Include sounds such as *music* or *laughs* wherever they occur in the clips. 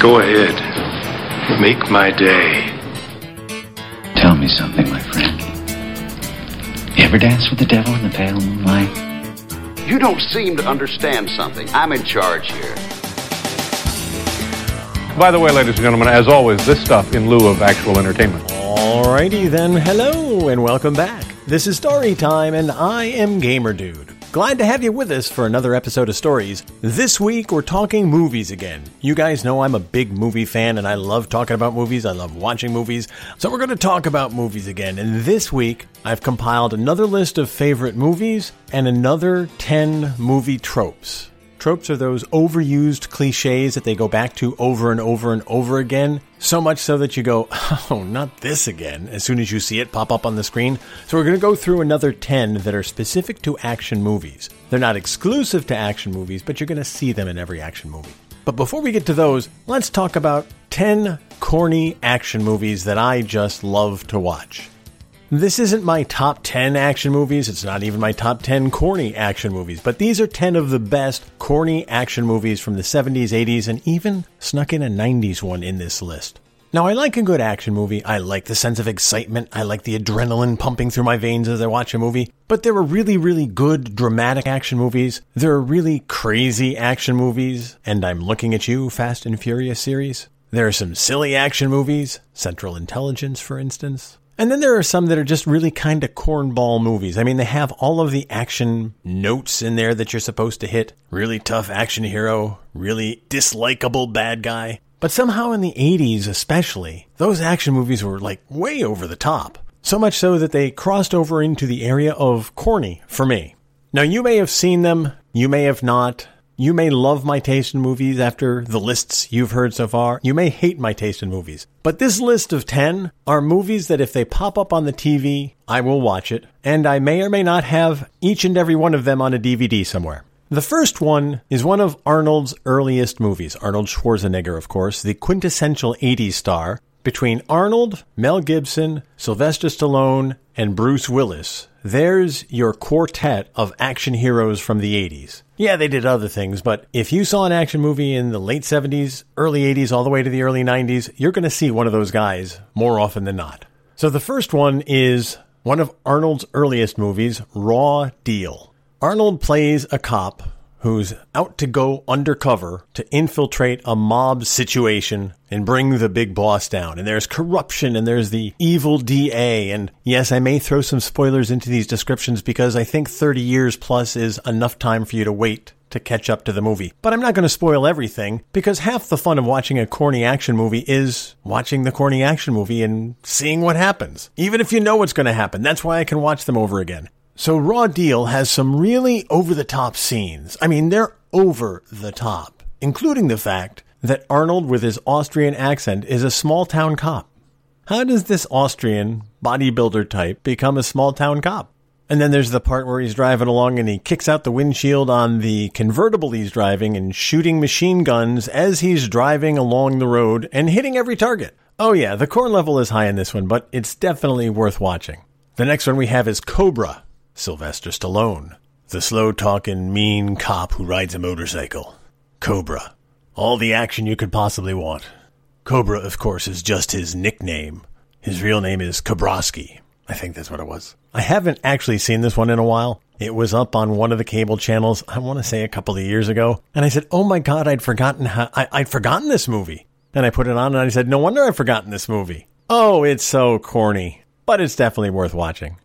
Go ahead. Make my day. Tell me something, my friend. You ever dance with the devil in the pale moonlight? You don't seem to understand something. I'm in charge here. By the way, ladies and gentlemen, as always, this stuff in lieu of actual entertainment. Alrighty then, hello and welcome back. This is Story Time, and I am Gamer Dude. Glad to have you with us for another episode of Stories. This week we're talking movies again. You guys know I'm a big movie fan and I love talking about movies. I love watching movies. So we're going to talk about movies again. And this week I've compiled another list of favorite movies and another 10 movie tropes. Tropes are those overused cliches that they go back to over and over and over again. So much so that you go, *laughs* oh, not this again, as soon as you see it pop up on the screen. So we're going to go through another 10 that are specific to action movies. They're not exclusive to action movies, but you're going to see them in every action movie. But before we get to those, let's talk about 10 corny action movies that I just love to watch. This isn't my top 10 action movies. It's not even my top 10 corny action movies, but these are 10 of the best corny action movies from the 70s, 80s, and even snuck in a 90s one in this list. Now, I like a good action movie. I like the sense of excitement. I like the adrenaline pumping through my veins as I watch a movie. But there are really, really good dramatic action movies. There are really crazy action movies. And I'm looking at you, Fast and Furious series. There are some silly action movies, Central Intelligence, for instance. And then there are some that are just really kind of cornball movies. I mean, they have all of the action notes in there that you're supposed to hit. Really tough action hero, really dislikable bad guy. But somehow in the 80s, especially, those action movies were like way over the top. So much so that they crossed over into the area of corny for me. Now, you may have seen them, you may have not. You may love my taste in movies after the lists you've heard so far. You may hate my taste in movies. But this list of 10 are movies that if they pop up on the TV, I will watch it. And I may or may not have each and every one of them on a DVD somewhere. The first one is one of Arnold's earliest movies. Arnold Schwarzenegger, of course, the quintessential 80s star. Between Arnold, Mel Gibson, Sylvester Stallone, and Bruce Willis, there's your quartet of action heroes from the 80s. Yeah, they did other things, but if you saw an action movie in the late 70s, early 80s, all the way to the early 90s, you're going to see one of those guys more often than not. So the first one is one of Arnold's earliest movies, Raw Deal. Arnold plays a cop who's out to go undercover to infiltrate a mob situation and bring the big boss down. And there's corruption and there's the evil DA. And yes, I may throw some spoilers into these descriptions because I think 30 years plus is enough time for you to wait to catch up to the movie. But I'm not going to spoil everything because half the fun of watching a corny action movie is watching the corny action movie and seeing what happens. Even if you know what's going to happen, that's why I can watch them over again. So Raw Deal has some really over the top scenes. I mean, they're over the top, including the fact that Arnold with his Austrian accent is a small town cop. How does this Austrian bodybuilder type become a small town cop? And then there's the part where he's driving along and he kicks out the windshield on the convertible he's driving and shooting machine guns as he's driving along the road and hitting every target. Oh yeah, the corn level is high in this one, but it's definitely worth watching. The next one we have is Cobra, Sylvester Stallone, the slow talking, mean cop who rides a motorcycle. Cobra. All the action you could possibly want. Cobra, of course, is just his nickname. His real name is Kobrowski. I think that's what it was. I haven't actually seen this one in a while. It was up on one of the cable channels, I want to say a couple of years ago. And I said, oh my God, I'd forgotten how, I, I'd forgotten this movie. And I put it on and I said, no wonder I've forgotten this movie. Oh, it's so corny, but it's definitely worth watching.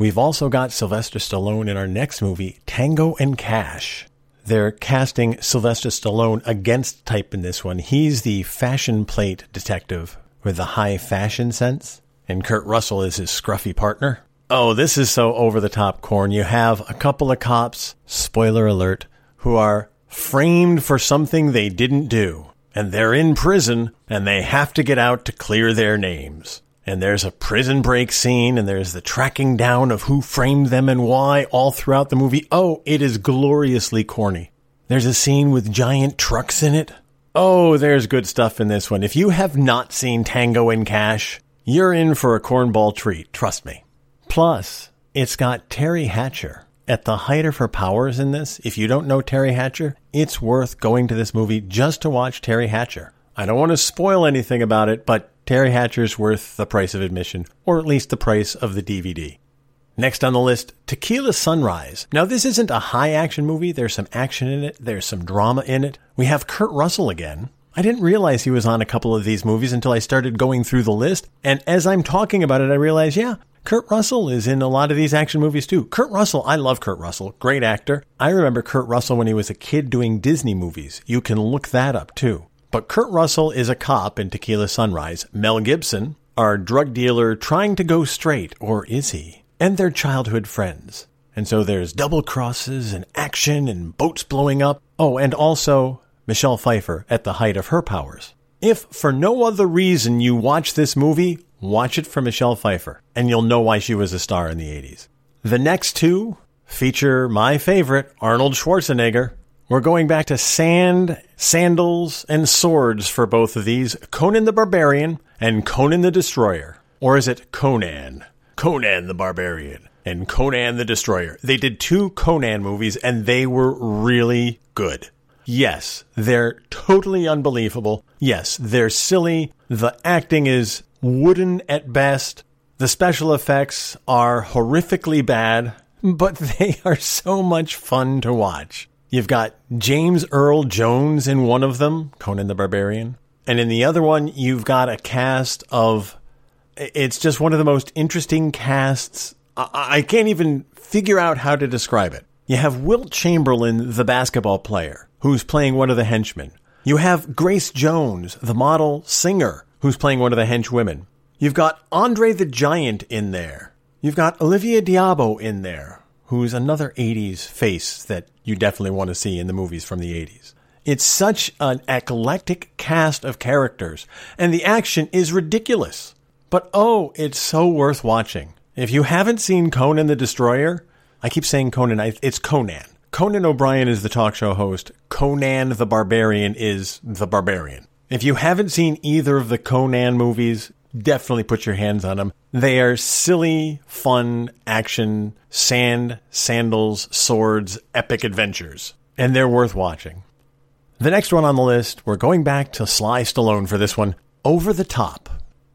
We've also got Sylvester Stallone in our next movie, Tango and Cash. They're casting Sylvester Stallone against type in this one. He's the fashion plate detective with the high fashion sense, and Kurt Russell is his scruffy partner. Oh, this is so over the top corn. You have a couple of cops, spoiler alert, who are framed for something they didn't do, and they're in prison, and they have to get out to clear their names and there's a prison break scene, and there's the tracking down of who framed them and why all throughout the movie. Oh, it is gloriously corny. There's a scene with giant trucks in it. Oh, there's good stuff in this one. If you have not seen Tango and Cash, you're in for a cornball treat, trust me. Plus, it's got Teri Hatcher at the height of her powers in this. If you don't know Teri Hatcher, it's worth going to this movie just to watch Teri Hatcher. I don't want to spoil anything about it, but Teri Hatcher's worth the price of admission, or at least the price of the DVD. Next on the list, Tequila Sunrise. Now, this isn't a high action movie. There's some action in it. There's some drama in it. We have Kurt Russell again. I didn't realize he was on a couple of these movies until I started going through the list. And as I'm talking about it, I realize, yeah, Kurt Russell is in a lot of these action movies too. Kurt Russell, I love Kurt Russell. Great actor. I remember Kurt Russell when he was a kid doing Disney movies. You can look that up too. But Kurt Russell is a cop in Tequila Sunrise. Mel Gibson, our drug dealer trying to go straight, or is he? and their childhood friends. And so there's double crosses and action and boats blowing up. Oh, and also Michelle Pfeiffer at the height of her powers. If for no other reason you watch this movie, watch it for Michelle Pfeiffer, and you'll know why she was a star in the 80s. The next two feature my favorite, Arnold Schwarzenegger. We're going back to sand, sandals, and swords for both of these Conan the Barbarian and Conan the Destroyer. Or is it Conan? Conan the Barbarian and Conan the Destroyer. They did two Conan movies and they were really good. Yes, they're totally unbelievable. Yes, they're silly. The acting is wooden at best. The special effects are horrifically bad, but *laughs* they are so much fun to watch. You've got James Earl Jones in one of them, Conan the Barbarian. And in the other one, you've got a cast of it's just one of the most interesting casts. I can't even figure out how to describe it. You have Wilt Chamberlain, the basketball player, who's playing one of the henchmen. You have Grace Jones, the model singer, who's playing one of the henchwomen. You've got Andre the Giant in there. You've got Olivia d'Abo in there, who's another 80s face that you definitely want to see in the movies from the 80s. It's such an eclectic cast of characters, and the action is ridiculous. But oh, it's so worth watching. If you haven't seen Conan the Destroyer, I keep saying Conan, it's Conan. Conan O'Brien is the talk show host. Conan the Barbarian is the Barbarian. If you haven't seen either of the Conan movies, definitely put your hands on them. They are silly, fun, action, sand, sandals, swords, epic adventures. And they're worth watching. The next one on the list, we're going back to Sly Stallone for this one. Over the Top.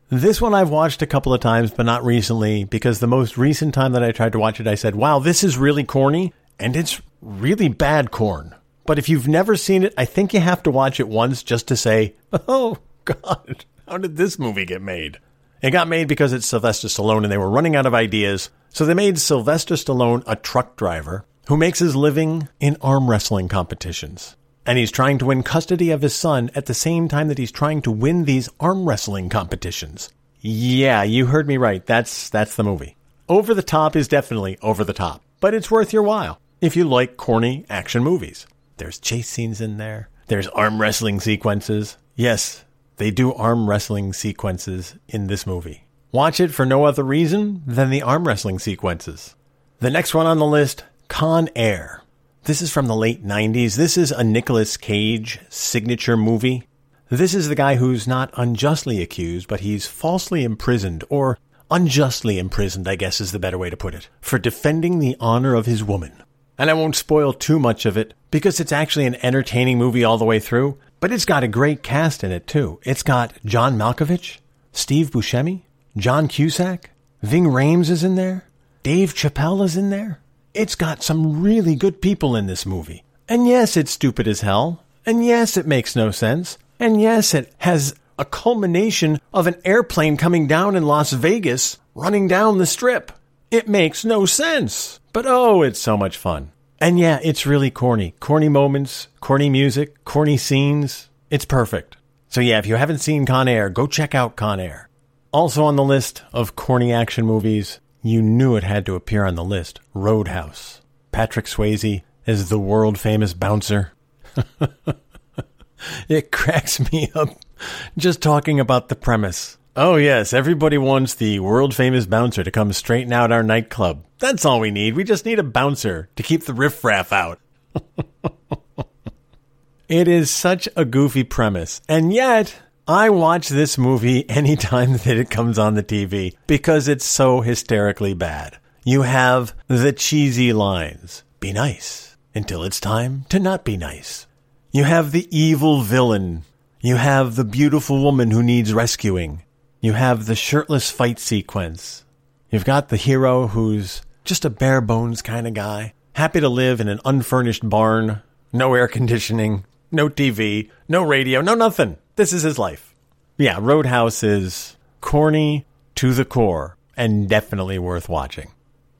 This one I've watched a couple of times, but not recently, because the most recent time that I tried to watch it, I said, wow, this is really corny, and it's really bad corn. But if you've never seen it, I think you have to watch it once just to say, *laughs* oh, God, how did this movie get made? It got made because it's Sylvester Stallone and they were running out of ideas. So they made Sylvester Stallone a truck driver who makes his living in arm wrestling competitions and he's trying to win custody of his son at the same time that he's trying to win these arm wrestling competitions. Yeah, you heard me right. That's that's the movie. Over the Top is definitely over the top, but it's worth your while if you like corny action movies. There's chase scenes in there. There's arm wrestling sequences. Yes, they do arm wrestling sequences in this movie. Watch it for no other reason than the arm wrestling sequences. The next one on the list, Con Air. This is from the late 90s. This is a Nicolas Cage signature movie. This is the guy who's not unjustly accused, but he's falsely imprisoned, or unjustly imprisoned, I guess is the better way to put it, for defending the honor of his woman. And I won't spoil too much of it, because it's actually an entertaining movie all the way through, but it's got a great cast in it too. It's got John Malkovich, Steve Buscemi, John Cusack, Ving Rhames is in there, Dave Chappelle is in there. It's got some really good people in this movie. And yes, it's stupid as hell. And yes, it makes no sense. And yes, it has a culmination of an airplane coming down in Las Vegas, running down the strip. It makes no sense. But oh, it's so much fun. And yeah, it's really corny. Corny moments, corny music, corny scenes. It's perfect. So yeah, if you haven't seen Con Air, go check out Con Air. Also on the list of corny action movies you knew it had to appear on the list. Roadhouse. Patrick Swayze is the world famous bouncer. *laughs* it cracks me up just talking about the premise. Oh, yes, everybody wants the world famous bouncer to come straighten out our nightclub. That's all we need. We just need a bouncer to keep the riffraff out. *laughs* it is such a goofy premise, and yet I watch this movie *laughs* anytime that it comes on the TV because it's so hysterically bad. You have the cheesy lines be nice until it's time to not be nice. You have the evil villain. You have the beautiful woman who needs rescuing. You have the shirtless fight sequence. You've got the hero who's just a bare bones kind of guy, happy to live in an unfurnished barn, no air conditioning, no TV, no radio, no nothing. This is his life. Yeah, Roadhouse is corny to the core and definitely worth watching.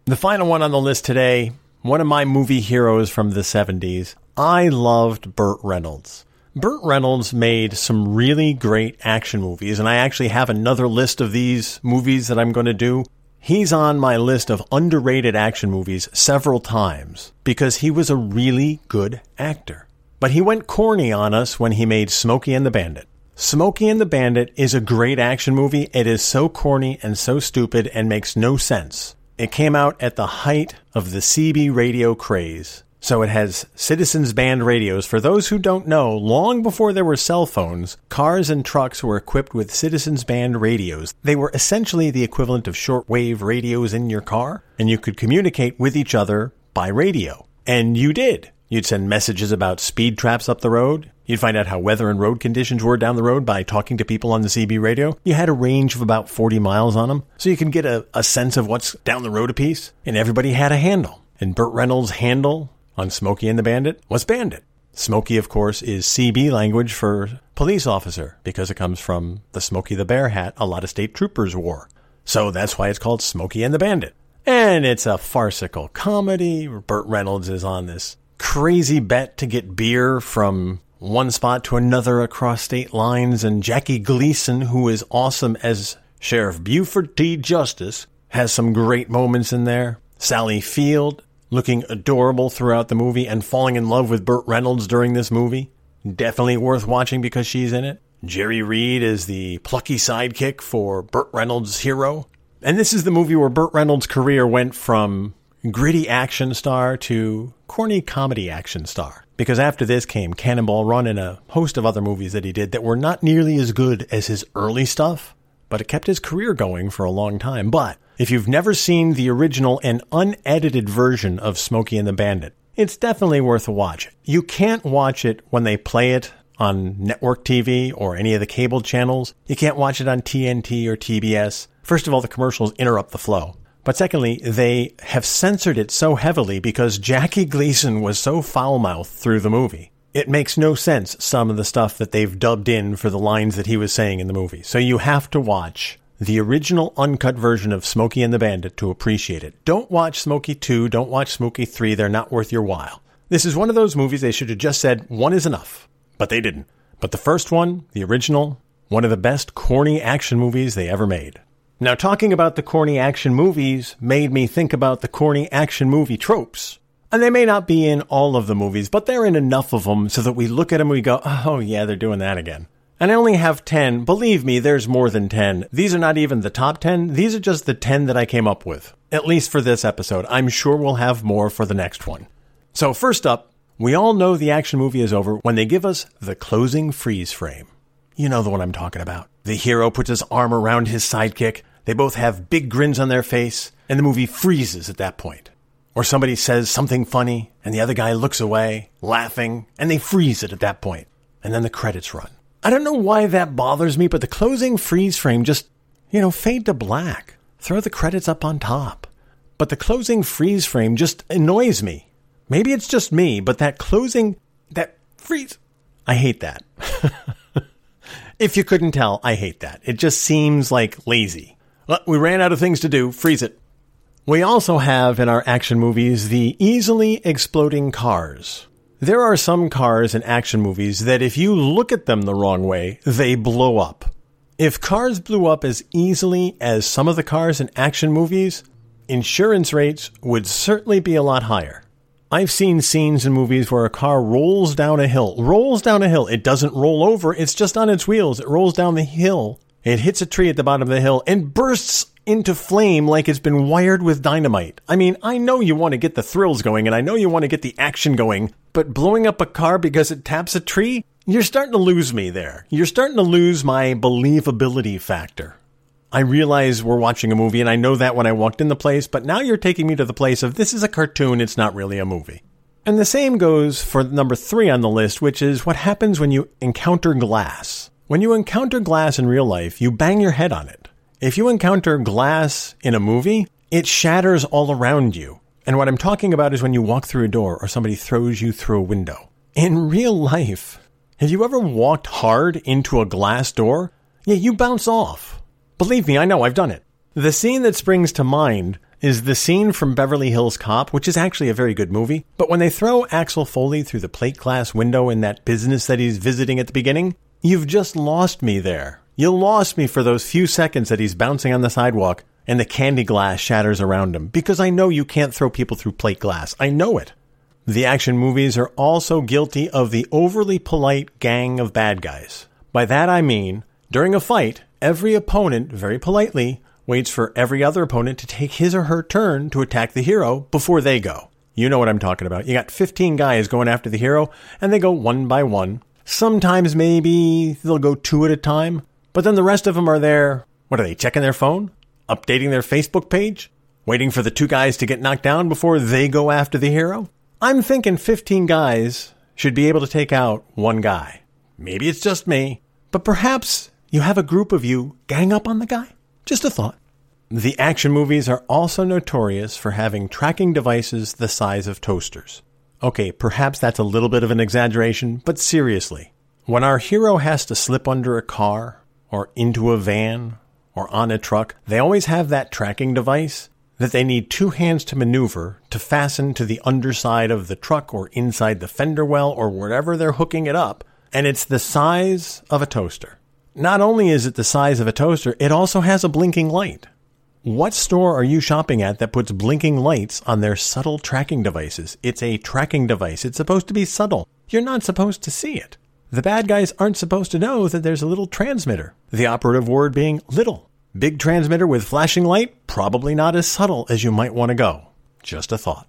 The final one on the list today, one of my movie heroes from the 70s. I loved Burt Reynolds. Burt Reynolds made some really great action movies, and I actually have another list of these movies that I'm going to do. He's on my list of underrated action movies several times because he was a really good actor. But he went corny on us when he made Smokey and the Bandit. Smokey and the Bandit is a great action movie. It is so corny and so stupid and makes no sense. It came out at the height of the CB radio craze. So it has citizens band radios. For those who don't know, long before there were cell phones, cars and trucks were equipped with citizens band radios. They were essentially the equivalent of shortwave radios in your car, and you could communicate with each other by radio. And you did. You'd send messages about speed traps up the road. You'd find out how weather and road conditions were down the road by talking to people on the CB radio. You had a range of about 40 miles on them, so you can get a, a sense of what's down the road a piece. And everybody had a handle. And Burt Reynolds' handle on Smokey and the Bandit was Bandit. Smokey, of course, is CB language for police officer because it comes from the Smokey the Bear hat a lot of state troopers wore. So that's why it's called Smokey and the Bandit. And it's a farcical comedy. Burt Reynolds is on this crazy bet to get beer from one spot to another across state lines. And Jackie Gleason, who is awesome as Sheriff Buford T. Justice, has some great moments in there. Sally Field, looking adorable throughout the movie and falling in love with Burt Reynolds during this movie. Definitely worth watching because she's in it. Jerry Reed is the plucky sidekick for Burt Reynolds' hero. And this is the movie where Burt Reynolds' career went from gritty action star to corny comedy action star. Because after this came Cannonball Run and a host of other movies that he did that were not nearly as good as his early stuff, but it kept his career going for a long time. But if you've never seen the original and unedited version of Smokey and the Bandit, it's definitely worth a watch. You can't watch it when they play it on network TV or any of the cable channels. You can't watch it on TNT or TBS. First of all, the commercials interrupt the flow. But secondly, they have censored it so heavily because Jackie Gleason was so foul mouthed through the movie. It makes no sense, some of the stuff that they've dubbed in for the lines that he was saying in the movie. So you have to watch the original uncut version of Smokey and the Bandit to appreciate it. Don't watch Smokey 2, don't watch Smokey 3, they're not worth your while. This is one of those movies they should have just said one is enough, but they didn't. But the first one, the original, one of the best corny action movies they ever made. Now, talking about the corny action movies made me think about the corny action movie tropes. And they may not be in all of the movies, but they're in enough of them so that we look at them and we go, oh yeah, they're doing that again. And I only have 10. Believe me, there's more than 10. These are not even the top 10. These are just the 10 that I came up with. At least for this episode. I'm sure we'll have more for the next one. So first up, we all know the action movie is over when they give us the closing freeze frame. You know the one I'm talking about. The hero puts his arm around his sidekick. They both have big grins on their face, and the movie freezes at that point. Or somebody says something funny, and the other guy looks away, laughing, and they freeze it at that point. And then the credits run. I don't know why that bothers me, but the closing freeze frame just, you know, fade to black. Throw the credits up on top. But the closing freeze frame just annoys me. Maybe it's just me, but that closing, that freeze, I hate that. *laughs* if you couldn't tell, I hate that. It just seems like lazy. We ran out of things to do. Freeze it. We also have in our action movies the easily exploding cars. There are some cars in action movies that if you look at them the wrong way, they blow up. If cars blew up as easily as some of the cars in action movies, insurance rates would certainly be a lot higher. I've seen scenes in movies where a car rolls down a hill, rolls down a hill. It doesn't roll over, it's just on its wheels. It rolls down the hill it hits a tree at the bottom of the hill and bursts into flame like it's been wired with dynamite. I mean, I know you want to get the thrills going and I know you want to get the action going, but blowing up a car because it taps a tree? You're starting to lose me there. You're starting to lose my believability factor. I realize we're watching a movie and I know that when I walked in the place, but now you're taking me to the place of this is a cartoon, it's not really a movie. And the same goes for number three on the list, which is what happens when you encounter glass. When you encounter glass in real life, you bang your head on it. If you encounter glass in a movie, it shatters all around you. And what I'm talking about is when you walk through a door or somebody throws you through a window. In real life, have you ever walked hard into a glass door? Yeah, you bounce off. Believe me, I know, I've done it. The scene that springs to mind is the scene from Beverly Hills Cop, which is actually a very good movie. But when they throw Axel Foley through the plate glass window in that business that he's visiting at the beginning, you've just lost me there. You lost me for those few seconds that he's bouncing on the sidewalk and the candy glass shatters around him because I know you can't throw people through plate glass. I know it. The action movies are also guilty of the overly polite gang of bad guys. By that I mean, during a fight, every opponent very politely waits for every other opponent to take his or her turn to attack the hero before they go. You know what I'm talking about. You got 15 guys going after the hero, and they go one by one. Sometimes maybe they'll go two at a time, but then the rest of them are there. What are they, checking their phone? Updating their Facebook page? Waiting for the two guys to get knocked down before they go after the hero? I'm thinking 15 guys should be able to take out one guy. Maybe it's just me, but perhaps you have a group of you gang up on the guy. Just a thought. The action movies are also notorious for having tracking devices the size of toasters. Okay, perhaps that's a little bit of an exaggeration, but seriously, when our hero has to slip under a car, or into a van, or on a truck, they always have that tracking device that they need two hands to maneuver to fasten to the underside of the truck or inside the fender well or wherever they're hooking it up, and it's the size of a toaster. Not only is it the size of a toaster, it also has a blinking light. What store are you shopping at that puts blinking lights on their subtle tracking devices? It's a tracking device. It's supposed to be subtle. You're not supposed to see it. The bad guys aren't supposed to know that there's a little transmitter. The operative word being little. Big transmitter with flashing light, probably not as subtle as you might want to go. Just a thought.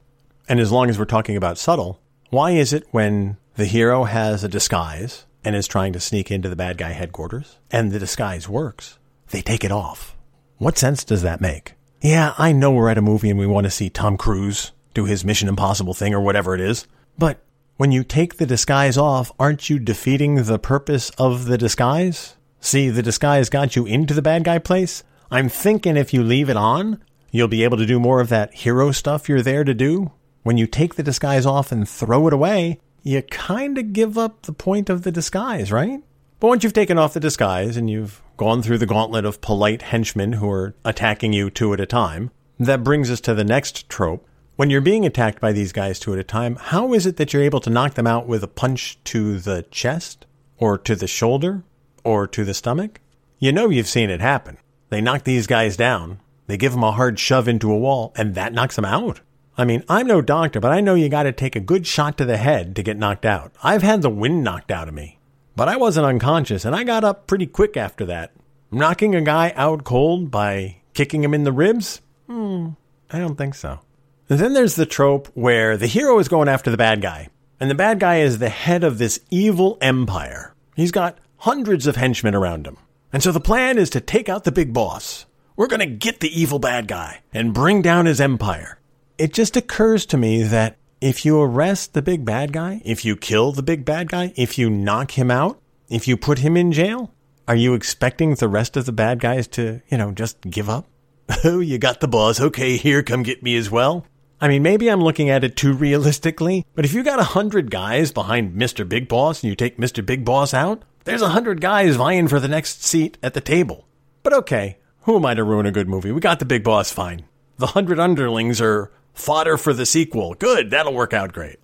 And as long as we're talking about subtle, why is it when the hero has a disguise and is trying to sneak into the bad guy headquarters and the disguise works, they take it off? What sense does that make? Yeah, I know we're at a movie and we want to see Tom Cruise do his Mission Impossible thing or whatever it is, but when you take the disguise off, aren't you defeating the purpose of the disguise? See, the disguise got you into the bad guy place. I'm thinking if you leave it on, you'll be able to do more of that hero stuff you're there to do. When you take the disguise off and throw it away, you kind of give up the point of the disguise, right? But once you've taken off the disguise and you've gone through the gauntlet of polite henchmen who are attacking you two at a time, that brings us to the next trope. When you're being attacked by these guys two at a time, how is it that you're able to knock them out with a punch to the chest or to the shoulder or to the stomach, you know you've seen it happen. They knock these guys down, they give them a hard shove into a wall, and that knocks them out. I mean, I'm no doctor, but I know you gotta take a good shot to the head to get knocked out. I've had the wind knocked out of me. But I wasn't unconscious, and I got up pretty quick after that. Knocking a guy out cold by kicking him in the ribs? Hmm, I don't think so. Then there's the trope where the hero is going after the bad guy, and the bad guy is the head of this evil empire. He's got hundreds of henchmen around him. And so the plan is to take out the big boss. We're going to get the evil bad guy and bring down his empire. It just occurs to me that if you arrest the big bad guy, if you kill the big bad guy, if you knock him out, if you put him in jail, are you expecting the rest of the bad guys to, you know, just give up? *laughs* Oh, you got the boss. Okay, here, come get me as well. I mean, maybe I'm looking at it too realistically, but if you got a hundred guys behind Mr. Big Boss and you take Mr. Big Boss out, there's a hundred guys vying for the next seat at the table. But okay, who am I to ruin a good movie? We got the big boss fine. The hundred underlings are fodder for the sequel. Good, that'll work out great.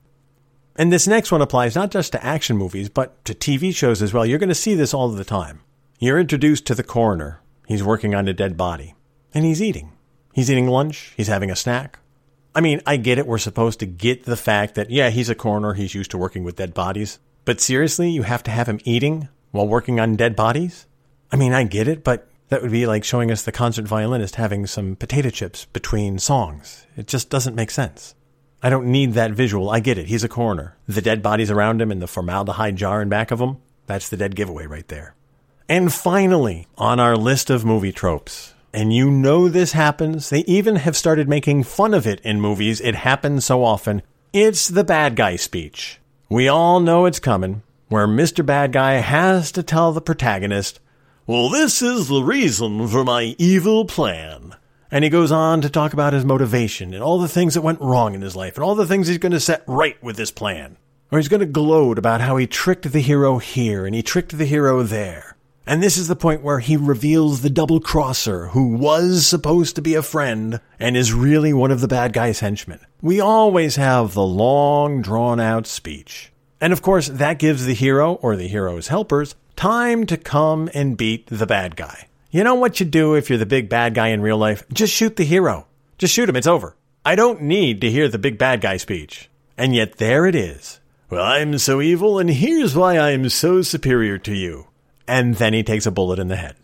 And this next one applies not just to action movies, but to TV shows as well. You're going to see this all the time. You're introduced to the coroner. He's working on a dead body. And he's eating. He's eating lunch. He's having a snack. I mean, I get it. We're supposed to get the fact that, yeah, he's a coroner. He's used to working with dead bodies. But seriously, you have to have him eating while working on dead bodies? I mean, I get it, but that would be like showing us the concert violinist having some potato chips between songs. It just doesn't make sense. I don't need that visual. I get it. He's a coroner. The dead bodies around him and the formaldehyde jar in back of him, that's the dead giveaway right there. And finally, on our list of movie tropes, and you know this happens, they even have started making fun of it in movies. It happens so often. It's the bad guy speech. We all know it's coming, where Mr. Bad Guy has to tell the protagonist, Well, this is the reason for my evil plan. And he goes on to talk about his motivation and all the things that went wrong in his life and all the things he's going to set right with this plan. Or he's going to gloat about how he tricked the hero here and he tricked the hero there. And this is the point where he reveals the double crosser who was supposed to be a friend and is really one of the bad guy's henchmen. We always have the long drawn out speech. And of course, that gives the hero or the hero's helpers time to come and beat the bad guy. You know what you do if you're the big bad guy in real life? Just shoot the hero. Just shoot him. It's over. I don't need to hear the big bad guy speech. And yet there it is. Well, I'm so evil, and here's why I am so superior to you. And then he takes a bullet in the head.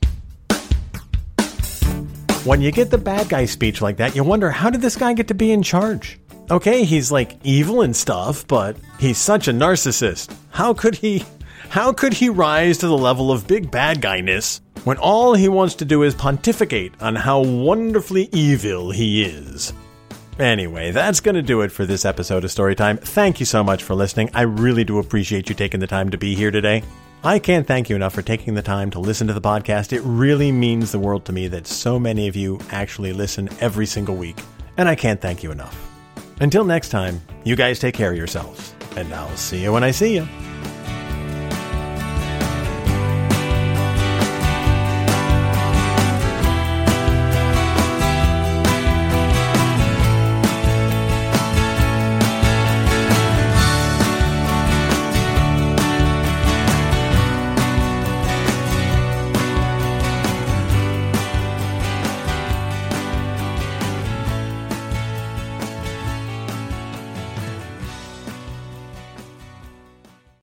When you get the bad guy speech like that, you wonder how did this guy get to be in charge? Okay, he's like evil and stuff, but he's such a narcissist. How could he how could he rise to the level of big bad guyness when all he wants to do is pontificate on how wonderfully evil he is? Anyway, that's going to do it for this episode of Storytime. Thank you so much for listening. I really do appreciate you taking the time to be here today. I can't thank you enough for taking the time to listen to the podcast. It really means the world to me that so many of you actually listen every single week, and I can't thank you enough. Until next time, you guys take care of yourselves, and I'll see you when I see you.